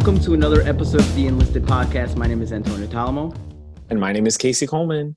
Welcome to another episode of the Enlisted Podcast. My name is Antonio Talamo. And my name is Casey Coleman.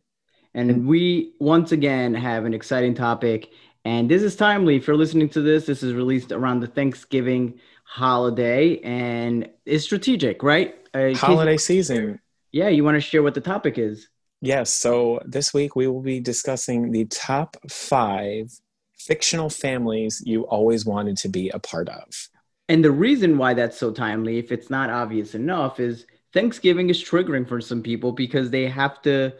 And we once again have an exciting topic. And this is timely. If you're listening to this, this is released around the Thanksgiving holiday and it's strategic, right? Uh, holiday Casey, season. Yeah, you want to share what the topic is? Yes. So this week we will be discussing the top five fictional families you always wanted to be a part of. And the reason why that's so timely, if it's not obvious enough, is Thanksgiving is triggering for some people because they have to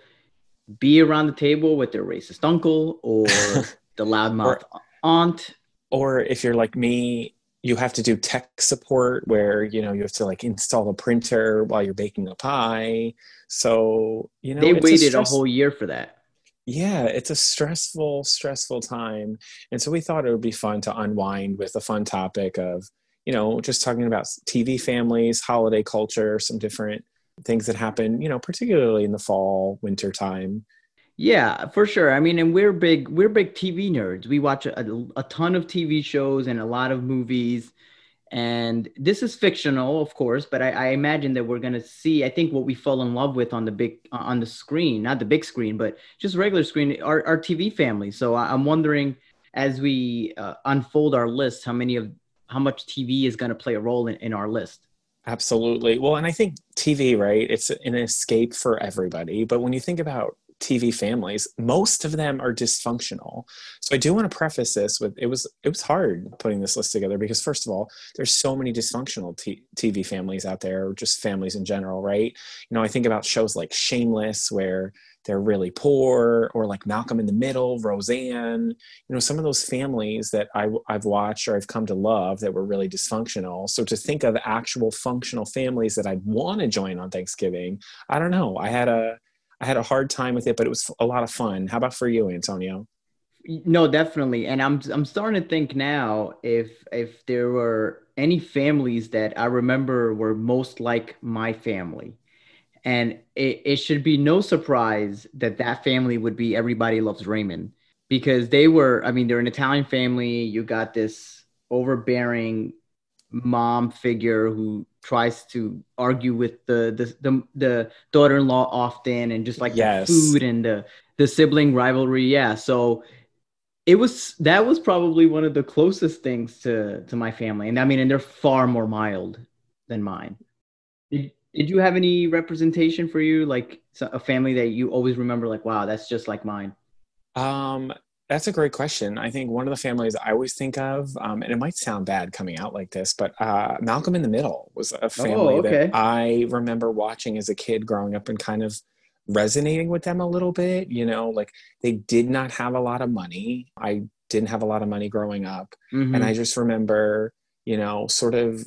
be around the table with their racist uncle or the loudmouth aunt. Or if you're like me, you have to do tech support where you know you have to like install a printer while you're baking a pie. So you know they waited a, stress- a whole year for that yeah it's a stressful stressful time and so we thought it would be fun to unwind with a fun topic of you know, just talking about TV families, holiday culture, some different things that happen, you know, particularly in the fall, winter time. Yeah, for sure. I mean, and we're big, we're big TV nerds. We watch a, a ton of TV shows and a lot of movies. And this is fictional, of course, but I, I imagine that we're gonna see. I think what we fall in love with on the big on the screen, not the big screen, but just regular screen, our, our TV family. So I'm wondering, as we uh, unfold our list, how many of how much TV is going to play a role in, in our list. Absolutely. Well, and I think TV, right? It's an escape for everybody. But when you think about TV families, most of them are dysfunctional. So I do want to preface this with it was it was hard putting this list together because first of all, there's so many dysfunctional t- TV families out there, or just families in general, right? You know, I think about shows like Shameless, where they're really poor or like malcolm in the middle roseanne you know some of those families that I, i've watched or i've come to love that were really dysfunctional. So to think of actual functional families that i'd want to join on thanksgiving i don't know. I had a i had a hard time with it but it was a lot of fun. How about for you antonio? No definitely. And i'm i'm starting to think now if if there were any families that i remember were most like my family and it, it should be no surprise that that family would be Everybody Loves Raymond because they were, I mean, they're an Italian family. You got this overbearing mom figure who tries to argue with the the the, the daughter-in-law often and just like yes. the food and the the sibling rivalry yeah so it was that was probably one of the closest things to to my family and i mean and they're far more mild than mine did, you have any representation for you, like a family that you always remember, like, wow, that's just like mine? Um, that's a great question. I think one of the families I always think of, um, and it might sound bad coming out like this, but uh, Malcolm in the Middle was a family oh, okay. that I remember watching as a kid growing up and kind of resonating with them a little bit. You know, like they did not have a lot of money. I didn't have a lot of money growing up. Mm-hmm. And I just remember, you know, sort of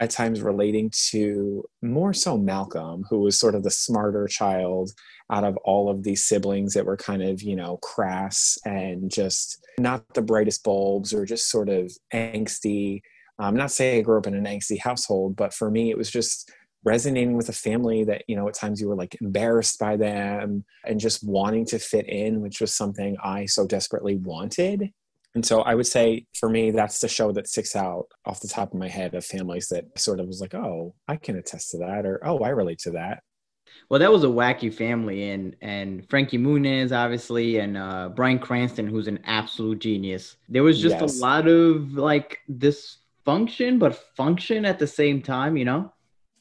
at times relating to more so Malcolm, who was sort of the smarter child out of all of these siblings that were kind of, you know, crass and just not the brightest bulbs or just sort of angsty. I'm not saying I grew up in an angsty household, but for me, it was just resonating with a family that, you know, at times you were like embarrassed by them and just wanting to fit in, which was something I so desperately wanted and so I would say for me, that's the show that sticks out off the top of my head of families that sort of was like, oh, I can attest to that, or oh, I relate to that. Well, that was a wacky family, and and Frankie Muniz, obviously, and uh, Bryan Cranston, who's an absolute genius. There was just yes. a lot of like dysfunction, but function at the same time, you know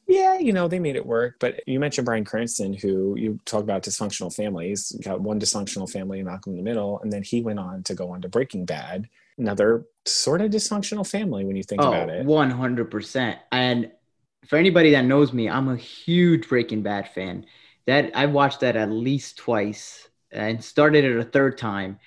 yeah, you know, they made it work. But you mentioned Bryan Cranston, who you talk about dysfunctional families. You got one dysfunctional family, Malcolm in the Middle, and then he went on to go on to Breaking Bad. Another sort of dysfunctional family when you think oh, about it. One hundred percent. And for anybody that knows me, I'm a huge Breaking Bad fan. That I watched that at least twice and started it a third time.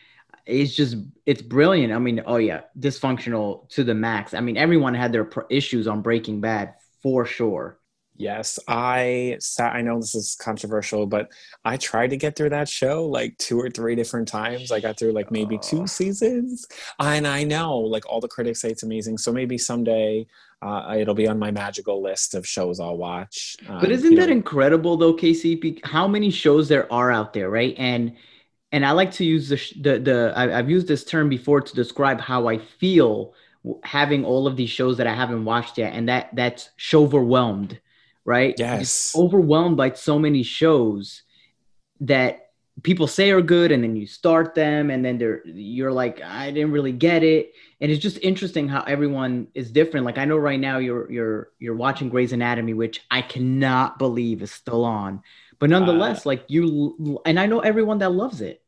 It's just it's brilliant. I mean, oh yeah, dysfunctional to the max. I mean, everyone had their issues on Breaking Bad for sure Yes, I sat. I know this is controversial, but I tried to get through that show like two or three different times. I got through like maybe two seasons, and I know like all the critics say it's amazing. So maybe someday uh, it'll be on my magical list of shows I'll watch. Um, but isn't that know. incredible though, Casey? How many shows there are out there, right? And and I like to use the the, the I, I've used this term before to describe how I feel having all of these shows that I haven't watched yet, and that that's show overwhelmed, right? Yes, overwhelmed by so many shows that people say are good and then you start them and then they're you're like I didn't really get it. And it's just interesting how everyone is different. Like I know right now you're you're you're watching Grey's Anatomy which I cannot believe is still on. But nonetheless uh, like you and I know everyone that loves it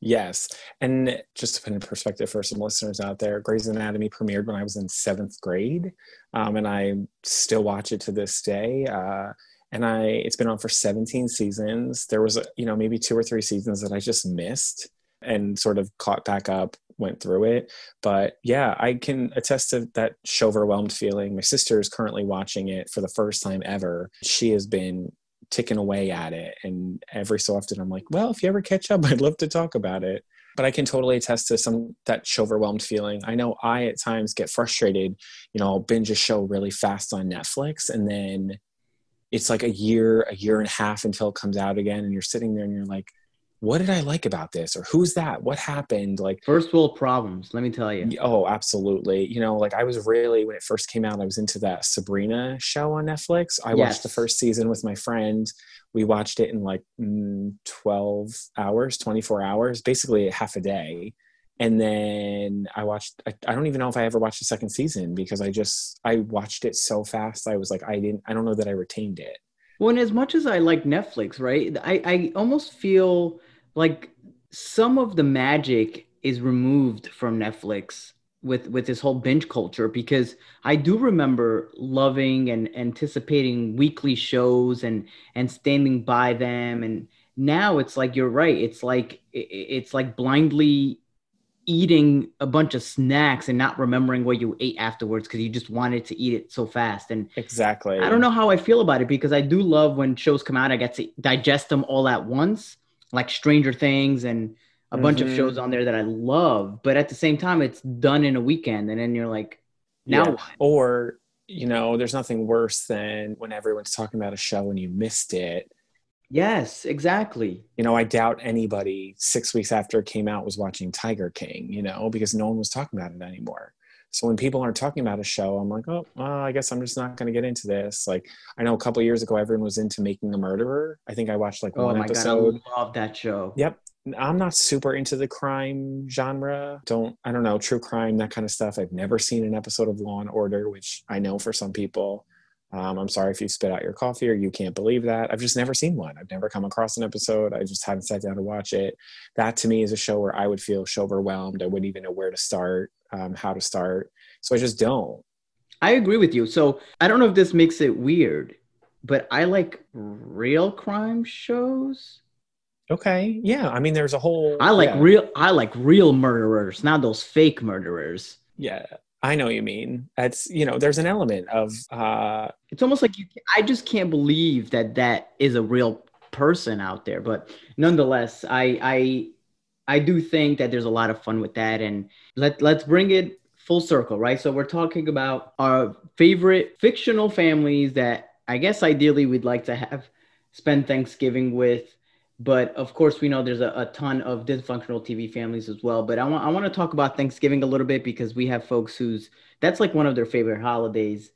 yes and just to put in perspective for some listeners out there Grey's Anatomy premiered when I was in 7th grade um, and I still watch it to this day uh, and I it's been on for 17 seasons. There was you know maybe two or three seasons that I just missed and sort of caught back up, went through it. But yeah, I can attest to that show overwhelmed feeling. My sister is currently watching it for the first time ever. She has been ticking away at it, and every so often I'm like, well, if you ever catch up, I'd love to talk about it. But I can totally attest to some that overwhelmed feeling. I know I at times get frustrated. You know, I'll binge a show really fast on Netflix, and then it's like a year, a year and a half until it comes out again, and you're sitting there and you're like, what did I like about this? Or who's that? What happened? Like first world problems, let me tell you. Oh, absolutely. You know, like I was really when it first came out, I was into that Sabrina show on Netflix. I yes. watched the first season with my friend. We watched it in like mm, 12 hours, 24 hours, basically half a day and then I watched. I, I, don't even know if I ever watched the second season because I just I watched it so fast. I was like, I didn't. I don't know that I retained it. Well, and as much as I like Netflix, right? I I almost feel like some of the magic is removed from Netflix with with this whole binge culture because I do remember loving and anticipating weekly shows and and standing by them. And now it's like you're right. It's like it's like blindly eating a bunch of snacks and not remembering what you ate afterwards because you just wanted to eat it so fast. And exactly, I don't know how I feel about it because I do love when shows come out, I get to digest them all at once, like Stranger Things and a mm-hmm. bunch of shows mm-hmm. on there that I love. But at the same time, it's done in a weekend, and then you're like, now yeah. Or you know, there's nothing worse than when everyone's talking about a show and you missed it Yes, exactly. You know, I doubt anybody six weeks after it came out was watching Tiger King, you know, because no one was talking about it anymore. So when people aren't talking about a show, I'm like, oh, well, I guess I'm just not going to get into this. Like, I know a couple years ago, everyone was into Making a Murderer. I think I watched like oh one episode. God, I love that show. Yep. I'm not super into the crime genre. Don't I don't know true crime that kind of stuff. I've never seen an episode of Law and Order, which I know for some people um, I'm sorry if you spit out your coffee or you can't believe that. I've just never seen one. I've never come across an episode. I just haven't sat down to watch it. That to me is a show where I would feel so overwhelmed. I wouldn't even know where to start, um, how to start. So I just don't. I agree with you. So I don't know if this makes it weird, but I like real crime shows. Okay. Yeah. I mean, there's a whole. I like yeah. real. I like real murderers, not those fake murderers. Yeah. I know you mean. It's you know, there's an element of. uh It's almost like you. I just can't believe that that is a real person out there. But nonetheless, I I I do think that there's a lot of fun with that, and let let's bring it full circle, right? So we're talking about our favorite fictional families that I guess ideally we'd like to have spend Thanksgiving with but of course we know there's a, a, ton of dysfunctional tv families as well but i want i want to talk about thanksgiving a little bit because we have folks who's that's like one of their favorite holidays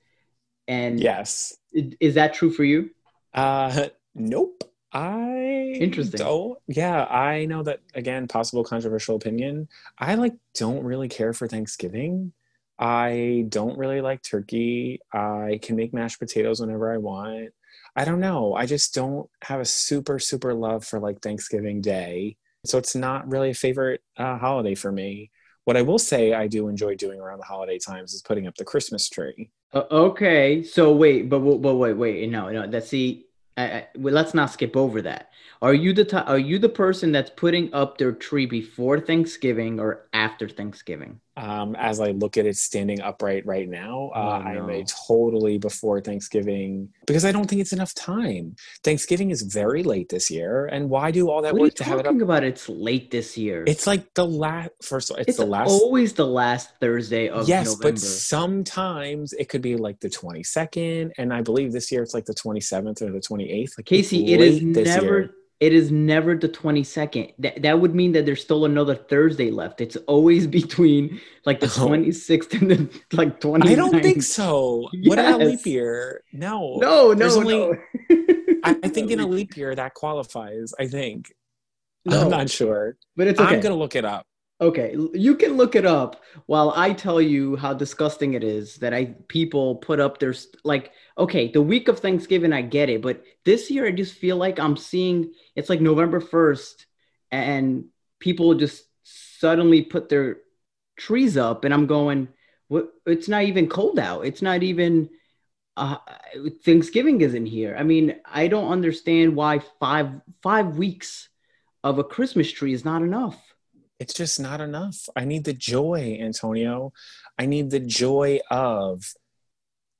and yes. is that true for you? Uh nope i interesting don't yeah i know that again possible controversial opinion i like don't really care for thanksgiving i don't really like turkey i can make mashed potatoes whenever i want I don't know. I just don't have a super, super love for like Thanksgiving Day. So it's not really a favorite uh, holiday for me. What I will say I do enjoy doing around the holiday times is putting up the Christmas tree. Uh, okay. So wait, but, but wait, wait, no, no, that's see, I, I, well, let's not skip over that. Are you the t- are you the person that's putting up their tree before Thanksgiving or after Thanksgiving? Um, as I look at it standing upright right now, uh, oh, no. I'm a totally before Thanksgiving because I don't think it's enough time. Thanksgiving is very late this year, and why do all that what work to have it up? about it's late this year. It's like the last. First, all, it's, it's the last. Always the last Thursday of yes, November. but sometimes it could be like the 22nd, and I believe this year it's like the 27th or the 28th. Like Casey, it is never. Year It is never the 22nd. That, that would mean that there's still another Thursday left. It's always between like the 26th and the like 29th. I don't think so. Yes. What about leap year? No. No, no, only, no. I, I, think in a leap year that qualifies. I think. No. I'm not sure. But it's okay. I'm going to look it up. Okay, you can look it up while I tell you how disgusting it is that I people put up their like okay, the week of Thanksgiving I get it, but this year I just feel like I'm seeing it's like November 1st and people just suddenly put their trees up and I'm going what it's not even cold out. It's not even uh, Thanksgiving isn't here. I mean, I don't understand why 5 5 weeks of a Christmas tree is not enough it's just not enough. I need the joy, Antonio. I need the joy of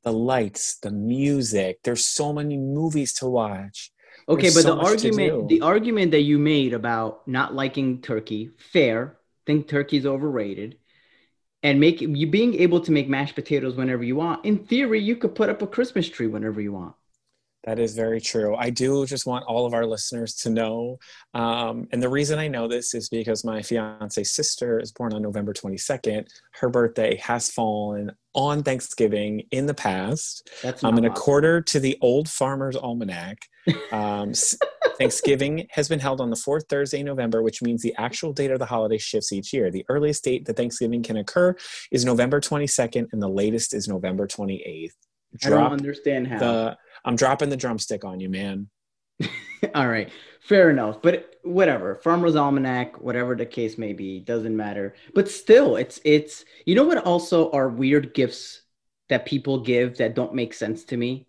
the lights, the music. There's so many movies to watch. Okay, There's but so the argument the argument that you made about not liking turkey, fair. Think turkey's overrated. And make you being able to make mashed potatoes whenever you want. In theory, you could put up a Christmas tree whenever you want. That is very true. I do just want all of our listeners to know. Um, and the reason I know this is because my fiance's sister is born on November 22nd. Her birthday has fallen on Thanksgiving in the past. That's um, in a quarter to the Old Farmer's Almanac. Um, Thanksgiving has been held on the fourth Thursday in November, which means the actual date of the holiday shifts each year. The earliest date that Thanksgiving can occur is November 22nd, and the latest is November 28th. Drop I don't understand how. The, I'm dropping the drumstick on you, man. All right, fair enough. But whatever, Farmer's Almanac, whatever the case may be, doesn't matter. But still, it's it's you know what also are weird gifts that people give that don't make sense to me.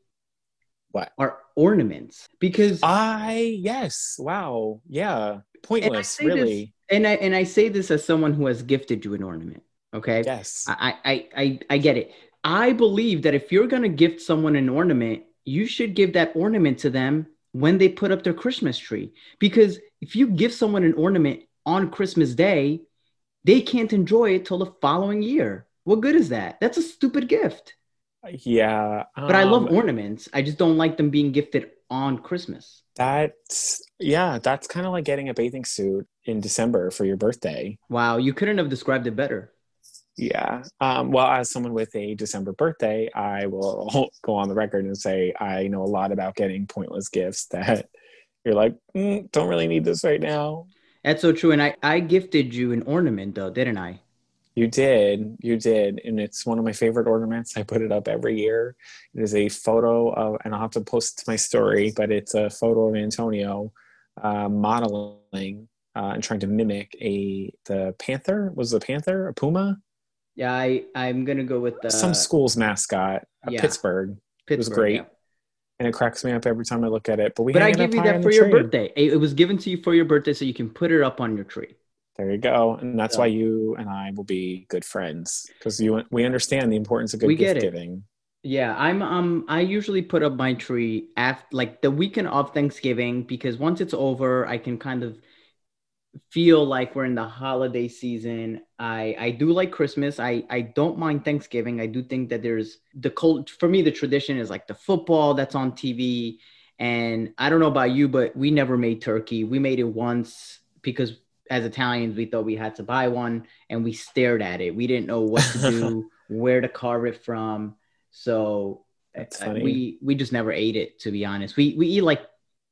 What are ornaments? Because I yes, wow, yeah, pointless, and really. This, and I and I say this as someone who has gifted you an ornament. Okay. Yes. I I I, I get it. I believe that if you're gonna gift someone an ornament, you should give that ornament to them when they put up their Christmas tree. Because if you give someone an ornament on Christmas Day, they can't enjoy it till the following year. What good is that? That's a stupid gift. Yeah. Um, but I love um, ornaments. I just don't like them being gifted on Christmas. That's, yeah, that's kind of like getting a bathing suit in December for your birthday. Wow. You couldn't have described it better. Yeah. Um, well, as someone with a December birthday, I will go on the record and say I know a lot about getting pointless gifts that you're like, mm, don't really need this right now. That's so true. And I, I gifted you an ornament, though, didn't I? You did. You did. And it's one of my favorite ornaments. I put it up every year. It is a photo of, and I'll have to post my story, but it's a photo of Antonio uh, modeling uh, and trying to mimic a the panther. Was the panther a puma? Yeah, I I'm gonna go with the some school's mascot, uh, yeah. Pittsburgh. Pittsburgh. It was great. Yeah. And it cracks me up every time I look at it. But we But I give you that for your tree. birthday. It was given to you for your birthday so you can put it up on your tree. There you go. And that's so. why you and I will be good friends because you we understand the importance of good we gift giving. Yeah, I'm um I usually put up my tree after like the weekend of Thanksgiving because once it's over, I can kind of feel like we're in the holiday season. I I do like Christmas. I I don't mind Thanksgiving. I do think that there's the cold for me the tradition is like the football that's on TV and I don't know about you but we never made turkey. We made it once because as Italians we thought we had to buy one and we stared at it. We didn't know what to do, where to carve it from. So uh, we we just never ate it to be honest. We we eat like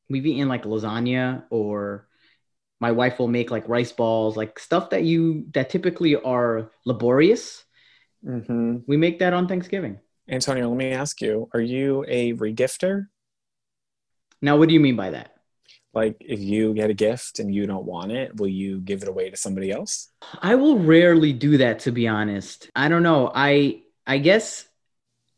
we've eaten like lasagna or my wife will make like rice balls, like stuff that you that typically are laborious. Mm-hmm. We make that on Thanksgiving. Antonio, let me ask you: Are you a regifter? Now, what do you mean by that? Like, if you get a gift and you don't want it, will you give it away to somebody else? I will rarely do that, to be honest. I don't know. I I guess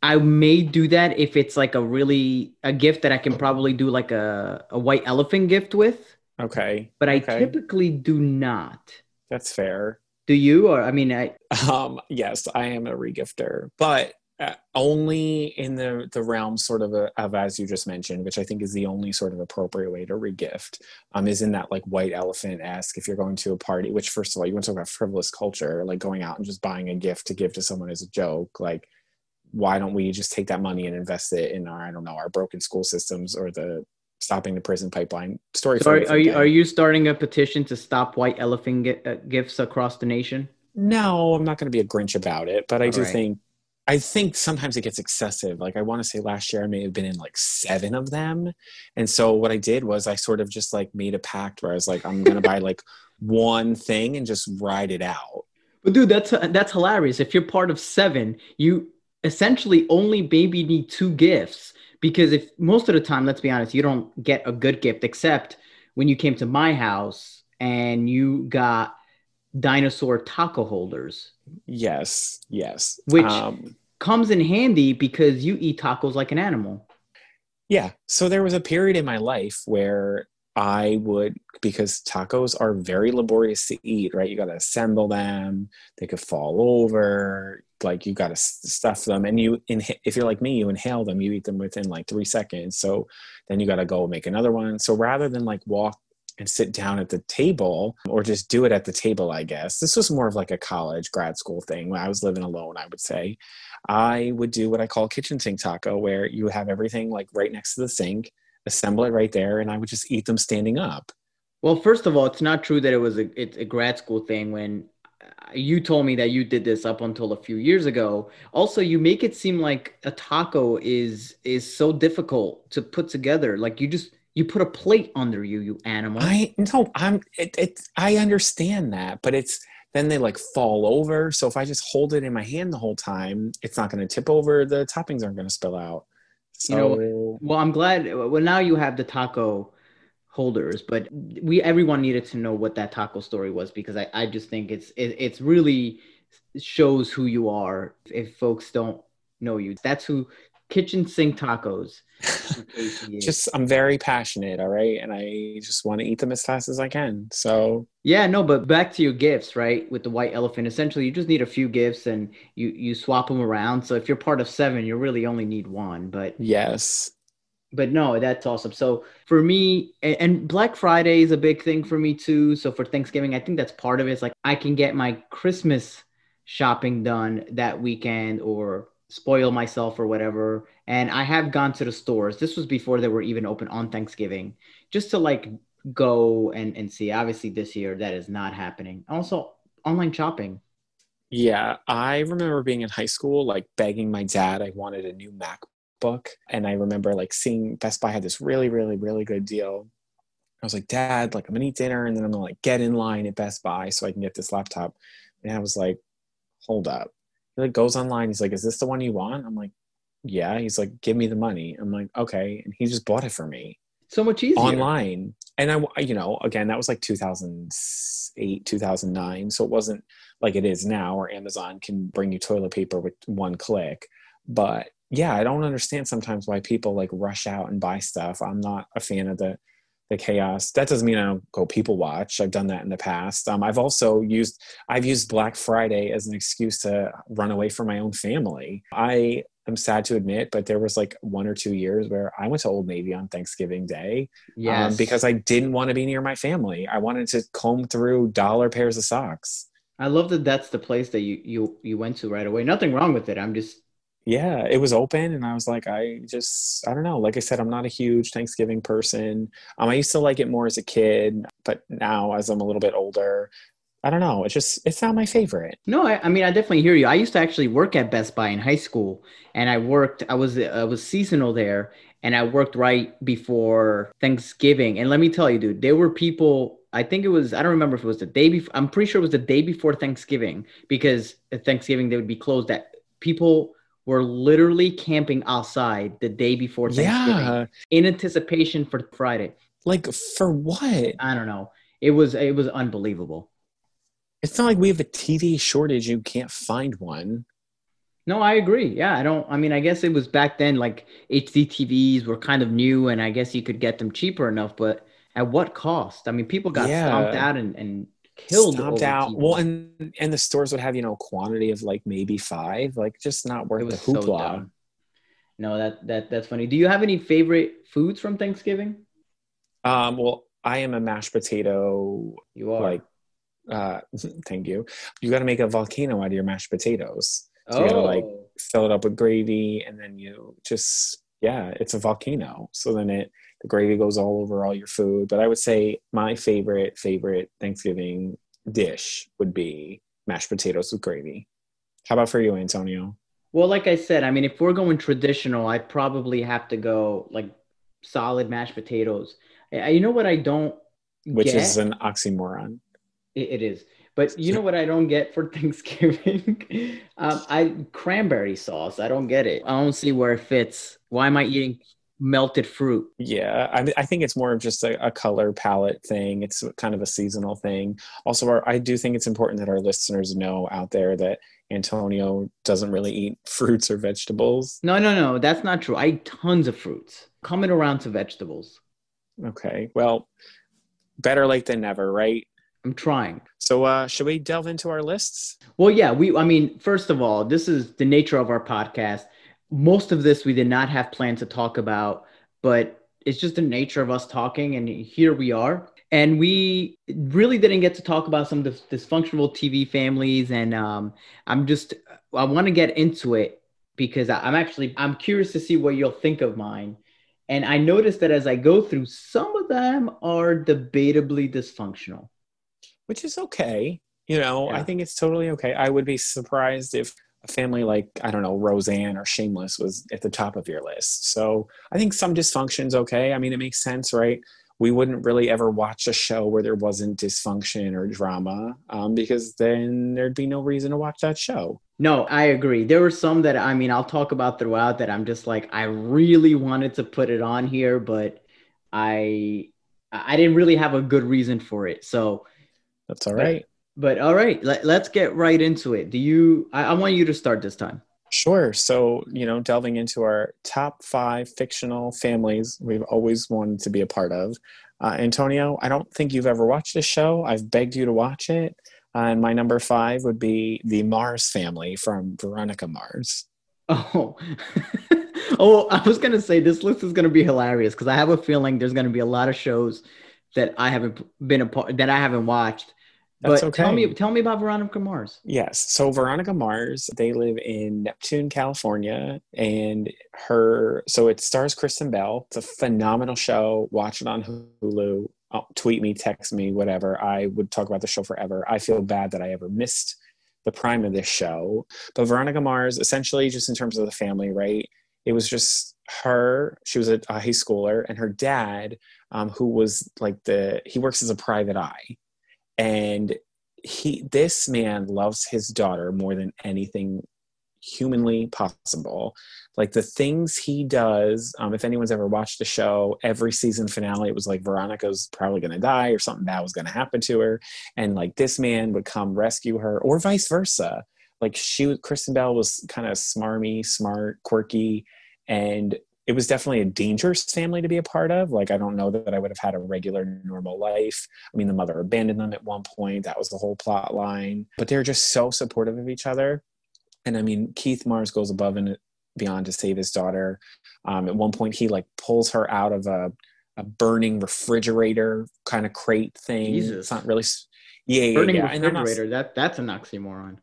I may do that if it's like a really a gift that I can probably do like a, a white elephant gift with. Okay. But I okay. typically do not. That's fair. Do you? Or I mean, I. Um. Yes, I am a regifter, but uh, only in the the realm sort of, a, of as you just mentioned, which I think is the only sort of appropriate way to regift. Um, is in that like white elephant esque. If you're going to a party, which first of all, you want to talk about frivolous culture, like going out and just buying a gift to give to someone as a joke, like why don't we just take that money and invest it in our I don't know our broken school systems or the stopping the prison pipeline. Story. So are, are you are you starting a petition to stop white elephant uh, gifts across the nation? No, I'm not going to be a Grinch about it, but I All do right. think I think sometimes it gets excessive. Like I want to say last year I may have been in like seven of them. And so what I did was I sort of just like made a pact where I was like, I'm gonna buy like one thing and just ride it out. But dude, that's that's hilarious. If you're part of seven, you essentially only maybe need two gifts because if most of the time, let's be honest, you don't get a good gift except when you came to my house and you got dinosaur taco holders. Yes, yes. Which um, comes in handy because you eat tacos like an animal. Yeah. So there was a period in my life where I would, because tacos are very laborious to eat, right? You got to assemble them, they could fall over, like you got to stuff them. And you, inha- if you're like me, you inhale them, you eat them within like three seconds. So then you got to go make another one. So rather than like walk and sit down at the table or just do it at the table, I guess. This was more of like a college, grad school thing. When I was living alone, I would say, I would do what I call kitchen sink taco, where you have everything like right next to the sink, assemble it right there, and I would just eat them standing up. Well, first of all, it's not true that it was a, it's a grad school thing when you told me that you did this up until a few years ago also you make it seem like a taco is is so difficult to put together like you just you put a plate under you, you animal. I no, I'm it, it I understand that, but it's then they like fall over. So if I just hold it in my hand the whole time, it's not going to tip over. The toppings aren't going to spill out. So, you know, well, I'm glad. Well, now you have the taco holders, but we everyone needed to know what that taco story was because I, I just think it's it, it's really shows who you are if folks don't know you. That's who kitchen sink tacos. just I'm very passionate, all right, and I just want to eat them as fast as I can. So yeah, no, but back to your gifts, right? With the white elephant, essentially, you just need a few gifts and you you swap them around. So if you're part of seven, you really only need one. But yes, but no, that's awesome. So for me, and Black Friday is a big thing for me too. So for Thanksgiving, I think that's part of it. It's like I can get my Christmas shopping done that weekend or spoil myself or whatever. And I have gone to the stores. This was before they were even open on Thanksgiving, just to like go and, and see. Obviously, this year that is not happening. Also, online shopping. Yeah, I remember being in high school, like begging my dad, I wanted a new MacBook. And I remember like seeing Best Buy had this really, really, really good deal. I was like, Dad, like I'm gonna eat dinner and then I'm gonna like get in line at Best Buy so I can get this laptop. And I was like, hold up he like goes online. He's like, "Is this the one you want?" I'm like, "Yeah." He's like, "Give me the money." I'm like, "Okay," and he just bought it for me. So much easier online. And I, you know, again, that was like 2008, 2009. So it wasn't like it is now, where Amazon can bring you toilet paper with one click. But yeah, I don't understand sometimes why people like rush out and buy stuff. I'm not a fan of the the chaos. That doesn't mean I don't go people watch. I've done that in the past. Um, I've also used I've used Black Friday as an excuse to run away from my own family. I am sad to admit, but there was like one or two years where I went to Old Navy on Thanksgiving Day um, yes. um, because I didn't want to be near my family. I wanted to comb through dollar pairs of socks. I love that that's the place that you you you went to right away. Nothing wrong with it. I'm just yeah, it was open, and I was like, I just, I don't know. Like I said, I'm not a huge Thanksgiving person. Um, I used to like it more as a kid, but now as I'm a little bit older, I don't know. It's just, it's not my favorite. No, I, I mean, I definitely hear you. I used to actually work at Best Buy in high school, and I worked. I was, I was seasonal there, and I worked right before Thanksgiving. And let me tell you, dude, there were people I think it was, I don't remember if it was the day before, I'm pretty sure it was the day before Thanksgiving because at Thanksgiving they would be closed. That people were literally camping outside the day before Thanksgiving yeah. in anticipation for Friday. Like for what? I don't know. It was it was unbelievable. It's not like we have a TV shortage. You can't find one. No, I agree. Yeah, I don't. I mean, I guess it was back then. Like HD TVs were kind of new, and I guess you could get them cheaper enough. But at what cost? I mean, people got yeah. stomped out and, and killed stomped out. TV. Well, and and the stores would have you know quantity of like maybe five, like just not worth the hoopla. So no, that that that's funny. Do you have any favorite foods from Thanksgiving? Um, well, I am a mashed potato. You are like, uh, thank you. You got to make a volcano out of your mashed potatoes. So oh. you got to like fill it up with gravy, and then you just yeah, it's a volcano. So then it The gravy goes all over all your food. But I would say my favorite, favorite Thanksgiving dish would be mashed potatoes with gravy. How about for you, Antonio? Well, like I said, I mean, if we're going traditional, I'd probably have to go like solid mashed potatoes. You know what I don't Which get? is an oxymoron. it, it is. But you know what I don't get for Thanksgiving? um, I cranberry sauce. I don't get it. I don't see where it fits. Why am I eating melted fruit? Yeah, I, I think it's more of just a, a, color palette thing. It's kind of a seasonal thing. Also, our, I do think it's important that our listeners know out there that Antonio doesn't really eat fruits or vegetables. No, no, no, that's not true. I eat tons of fruits. Coming around to vegetables. Okay, well, better late than never, right? I'm trying. So, uh, should we delve into our lists? Well, yeah. We, I mean, first of all, this is the nature of our podcast. Most of this we did not have planned to talk about, but it's just the nature of us talking, and here we are. And we really didn't get to talk about some of the dysfunctional TV families, and um, I'm just I want to get into it because I'm actually I'm curious to see what you'll think of mine. And I noticed that as I go through, some of them are debatably dysfunctional which is okay. You know, yeah. I think it's totally okay. I would be surprised if a family like, I don't know, Roseanne or Shameless was at the top of your list. So I think some dysfunction's okay. I mean, it makes sense, right? We wouldn't really ever watch a show where there wasn't dysfunction or drama um, because then there'd be no reason to watch that show. No, I agree. There were some that I mean, I'll talk about throughout that I'm just like, I really wanted to put it on here, but I I didn't really have a good reason for it. So that's all right. But, all right, let, us get right into it. Do you? I, I want you to start this time. Sure. So, you know, delving into our top five fictional families we've always wanted to be a part of. Uh, Antonio, I don't think you've ever watched this show. I've begged you to watch it. Uh, and my number five would be the Mars family from Veronica Mars. Oh, oh, I was gonna say this list is gonna be hilarious because I have a feeling there's gonna be a lot of shows that I haven't been a part that I haven't watched that's but okay. tell me, tell me about Veronica Mars. Yes, so Veronica Mars, they live in Neptune, California, and her. So it stars Kristen Bell. It's a phenomenal show. Watch it on Hulu. Oh, tweet me, text me, whatever. I would talk about the show forever. I feel bad that I ever missed the prime of this show. But Veronica Mars, essentially, just in terms of the family, right? It was just her. She was a, a high schooler, and her dad, um, who was like the he works as a private eye and he this man loves his daughter more than anything humanly possible. Like the things he does um, if anyone's ever watched the show every season finale it was like veronica's probably going to die or something bad was going to happen to her. And like this man would come rescue her or vice versa. Like she kristen bell was kind of smarmy smart quirky and it was definitely a dangerous family to be a part of. Like, I don't know that I would have had a regular, normal life. I mean, the mother abandoned them at one point. That was the whole plot line. But they're just so supportive of each other. And I mean, Keith Mars goes above and beyond to save his daughter. Um, at one point, he like pulls her out of a, a burning refrigerator kind of crate thing. Jesus. It's not really. Yeah, burning yeah. refrigerator. Not, that that's an oxymoron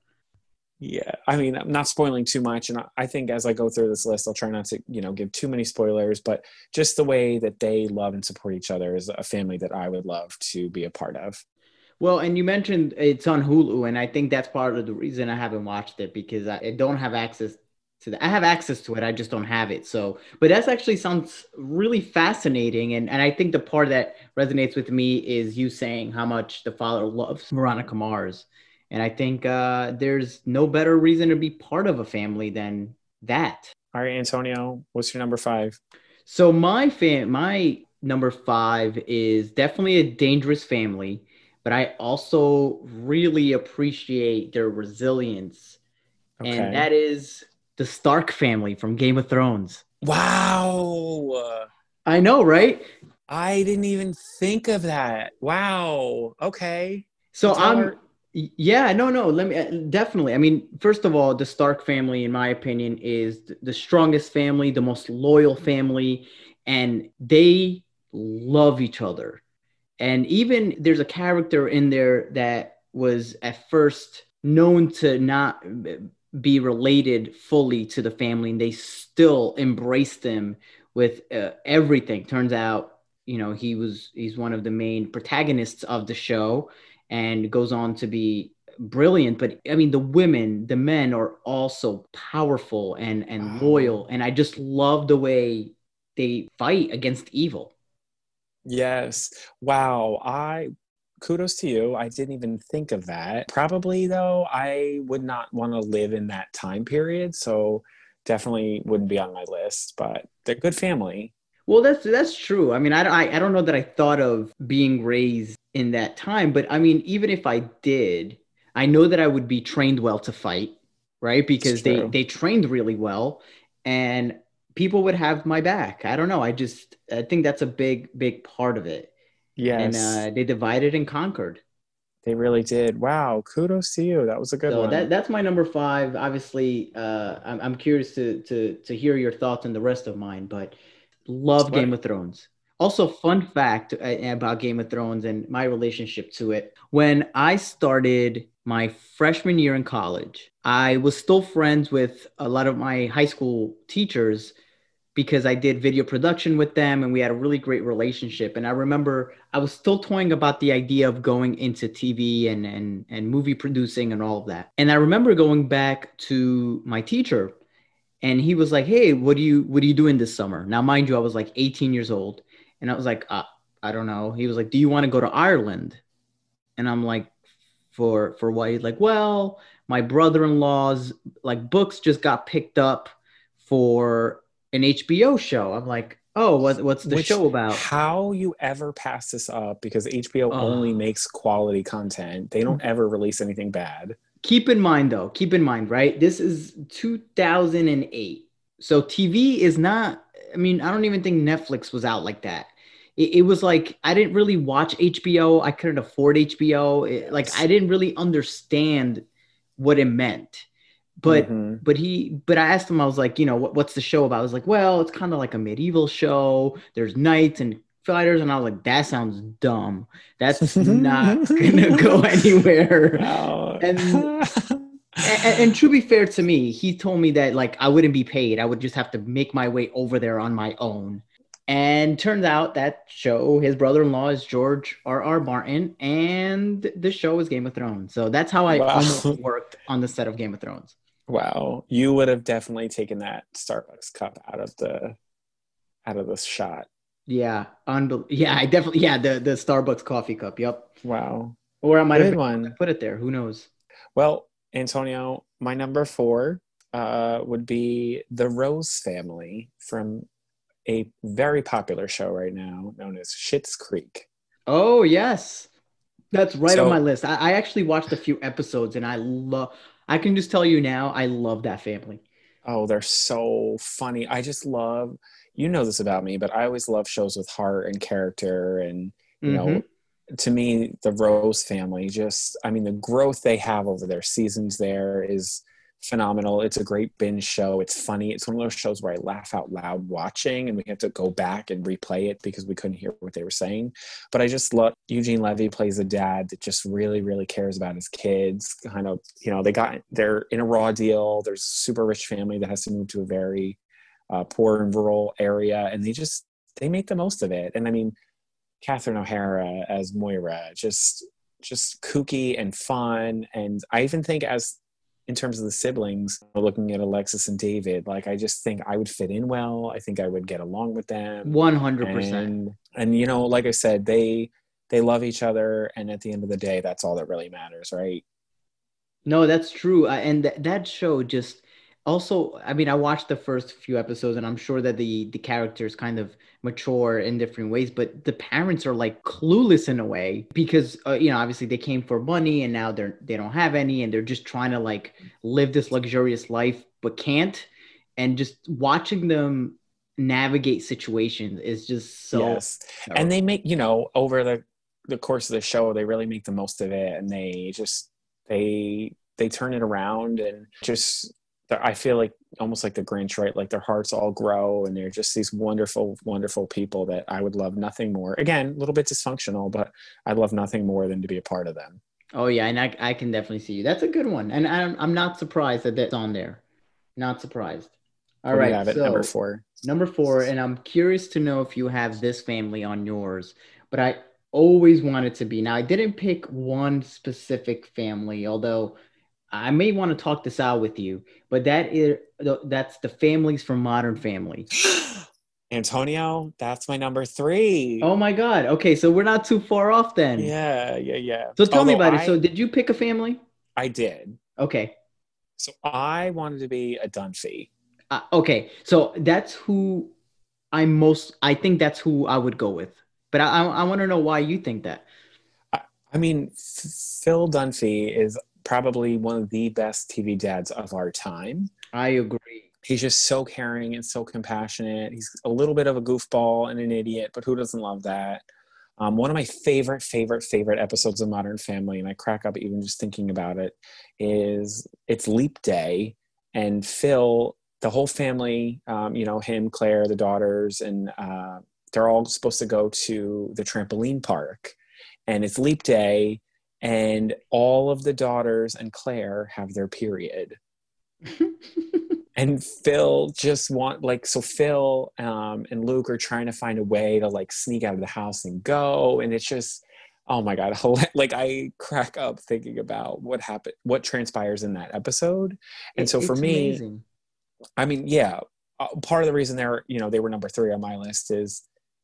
yeah i mean i'm not spoiling too much and i think as i go through this list i'll try not to you know give too many spoilers but just the way that they love and support each other is a family that i would love to be a part of. Well and you mentioned it's on hulu and i think that's part of the reason i haven't watched it because i don't have access to that i have access to it i just don't have it so but that's actually sounds really fascinating and, and i think the part that resonates with me is you saying how much the father loves veronica mars and I think uh, there's no better reason to be part of a family than that. All right, Antonio, what's your number five? So my fam, my number five is definitely a dangerous family, but I also really appreciate their resilience, okay. and that is the Stark family from Game of Thrones. Wow, I know, right? I didn't even think of that. Wow. Okay. So I'm yeah, no, no. Let me uh, definitely. I mean, first of all, the Stark family, in my opinion, is the strongest family, the most loyal family, and they love each other. And even there's a character in there that was at first known to not be related fully to the family, and they still embraced them with uh, everything. Turns out you know he was he's one of the main protagonists of the show and goes on to be brilliant. But i mean the women the men are also powerful and and loyal. And i just love the way they fight against evil. Yes. Wow. I kudos to you. I didn't even think of that. Probably though i would not want to live in that time period so definitely wouldn't be on my list but they're good family. Well, that's that's true. I mean, I, I, I don't know that I thought of being raised in that time, but I mean, even if I did, I know that I would be trained well to fight, right? Because they they trained really well, and people would have my back. I don't know. I just I think that's a big big part of it. Yes, and uh, they divided and conquered. They really did. Wow, kudos to you. That was a good so one. That, that's my number five. Obviously, uh, I'm, I'm curious to, to to hear your thoughts on the rest of mine, but Love? Game of Thrones. Also, fun fact uh, about Game of Thrones and my relationship to it. When I started my freshman year in college, I was still friends with a lot of my high school teachers because I did video production with them and we had a really great relationship. And I remember I was still toying about the idea of going into TV and, and, and movie producing and all of that. And I remember going back to my teacher and he was like, "Hey, what do you what are you doing this summer?" Now, mind you, I was like 18 years old, and I was like, uh, "I don't know." He was like, "Do you want to go to Ireland?" And I'm like, "For for what?" He's like, "Well, my brother-in-law's like books just got picked up for an HBO show." I'm like, "Oh, what, what's the Which, show about?" How you ever pass this up? Because HBO uh, only makes quality content; they don't mm. ever release anything bad keep in mind though, keep in mind, right? This is 2008. So TV is not, I mean, I don't even think Netflix was out like that. It, it was like, I didn't really watch HBO. I couldn't afford HBO. It, like, I didn't really understand what it meant. But, mm-hmm. but he, but I asked him, I was like, you know, what, what's the show about? I was like, well, it's kind of like a medieval show. There's knights and fighters and I was like, that sounds dumb. That's not gonna go anywhere. And, and, and to be fair to me, he told me that like I wouldn't be paid. I would just have to make my way over there on my own. And turns out that show, his brother-in-law is George R. R. Martin, and the show is Game of Thrones. So that's how I wow. almost worked on the set of Game of Thrones. Wow, you would have definitely taken that Starbucks cup out of the out of the shot. Yeah, unbel- Yeah, I definitely. Yeah, the the Starbucks coffee cup. Yep. Wow. Or I might Good have one. put it there. Who knows? Well, Antonio, my number four uh, would be the Rose Family from a very popular show right now known as Schitt's Creek. Oh yes, that's right so, on my list. I, I actually watched a few episodes and I love. I can just tell you now, I love that family. Oh, they're so funny. I just love you know this about me, but I always love shows with heart and character and you mm-hmm. know to me the Rose family just I mean the growth they have over their seasons there is phenomenal. It's a great binge show. It's funny. It's one of those shows where I laugh out loud watching and we have to go back and replay it because we couldn't hear what they were saying. But I just love Eugene Levy plays a dad that just really, really cares about his kids. Kind of, you know, they got they're in a raw deal. There's a super rich family that has to move to a very uh, poor and rural area, and they just they make the most of it. And I mean, Catherine O'Hara as Moira, just just kooky and fun. And I even think as in terms of the siblings, looking at Alexis and David, like I just think I would fit in well. I think I would get along with them. One hundred percent. And you know, like I said, they they love each other, and at the end of the day, that's all that really matters, right? No, that's true. And th- that show just also i mean i watched the first few episodes and i'm sure that the the characters kind of mature in different ways but the parents are like clueless in a way because uh, you know obviously they came for money and now they're they don't have any and they're just trying to like live this luxurious life but can't and just watching them navigate situations is just so yes. and they make you know over the the course of the show they really make the most of it and they just they they turn it around and just I feel like almost like the Grinch, right? Like their hearts all grow and they're just these wonderful, wonderful people that I would love nothing more. Again, a little bit dysfunctional, but I'd love nothing more than to be a part of them. Oh yeah, and I, I can definitely see you. That's a good one, and I'm I'm not surprised that that's on there. Not surprised. All right, have it so, number four. Number four, and I'm curious to know if you have this family on yours, but I always wanted to be. Now, I didn't pick one specific family, although I may want to talk this out with you, but that is that's the families from Modern Family. Antonio, that's my number three. Oh my God. Okay, so we're not too far off then. Yeah, yeah, yeah. So tell Although me about I, it. So did you pick a family? I did. Okay. So I wanted to be a Dunphy. Uh, okay, so that's who I'm most. I think that's who I would go with. But I, I, I want to know why you think that. I, I mean, Phil Dunphy is probably one of the best TV dads of our time. I agree. He's just so caring and so compassionate. He's a little bit of a goofball and an idiot, but who doesn't love that? Um, one of my favorite, favorite, favorite episodes of Modern Family, and I crack up even just thinking about it, is it's Leap Day, and Phil, the whole family, um, you know, him, Claire, the daughters, and uh, they're all supposed to go to the trampoline park, and it's Leap Day, and all of the daughters and Claire have their period. and Phil just want like so Phil um, and Luke are trying to find a way to like sneak out of the house and go, and it's just oh my god, like I crack up thinking about what happened, what transpires in that episode, and so for me, amazing. I mean, yeah, uh, part of the reason they're you know they were number three on my list is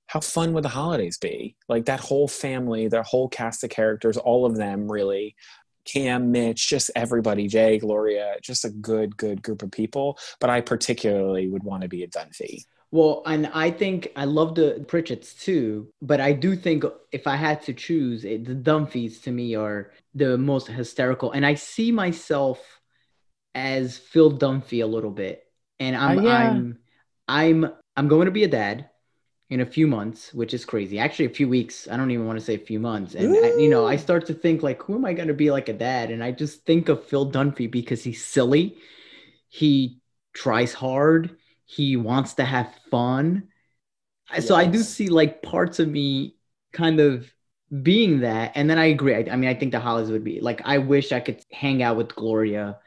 how fun would the holidays be? Like that whole family, the whole cast of characters, all of them really. Cam, Mitch, just everybody, Jay, Gloria, just a good, good group of people. But I particularly would want to be a Dunphy. Well, and I think I love the Pritchetts too, but I do think if I had to choose, it, the Dunphys to me are the most hysterical, and I see myself as Phil Dunphy a little bit, and I'm uh, yeah. I'm I'm I'm going to be a dad in a few months, which is crazy. Actually, a few weeks. I don't even want to say a few months. And I, you know, I start to think like, who am I going to be like a dad? And I just think of Phil Dunphy because he's silly. He tries hard. He wants to have fun. Yes. So I do see like parts of me kind of being that. And then I agree. I, I mean, I think the Hollies would be like, I wish I could hang out with Gloria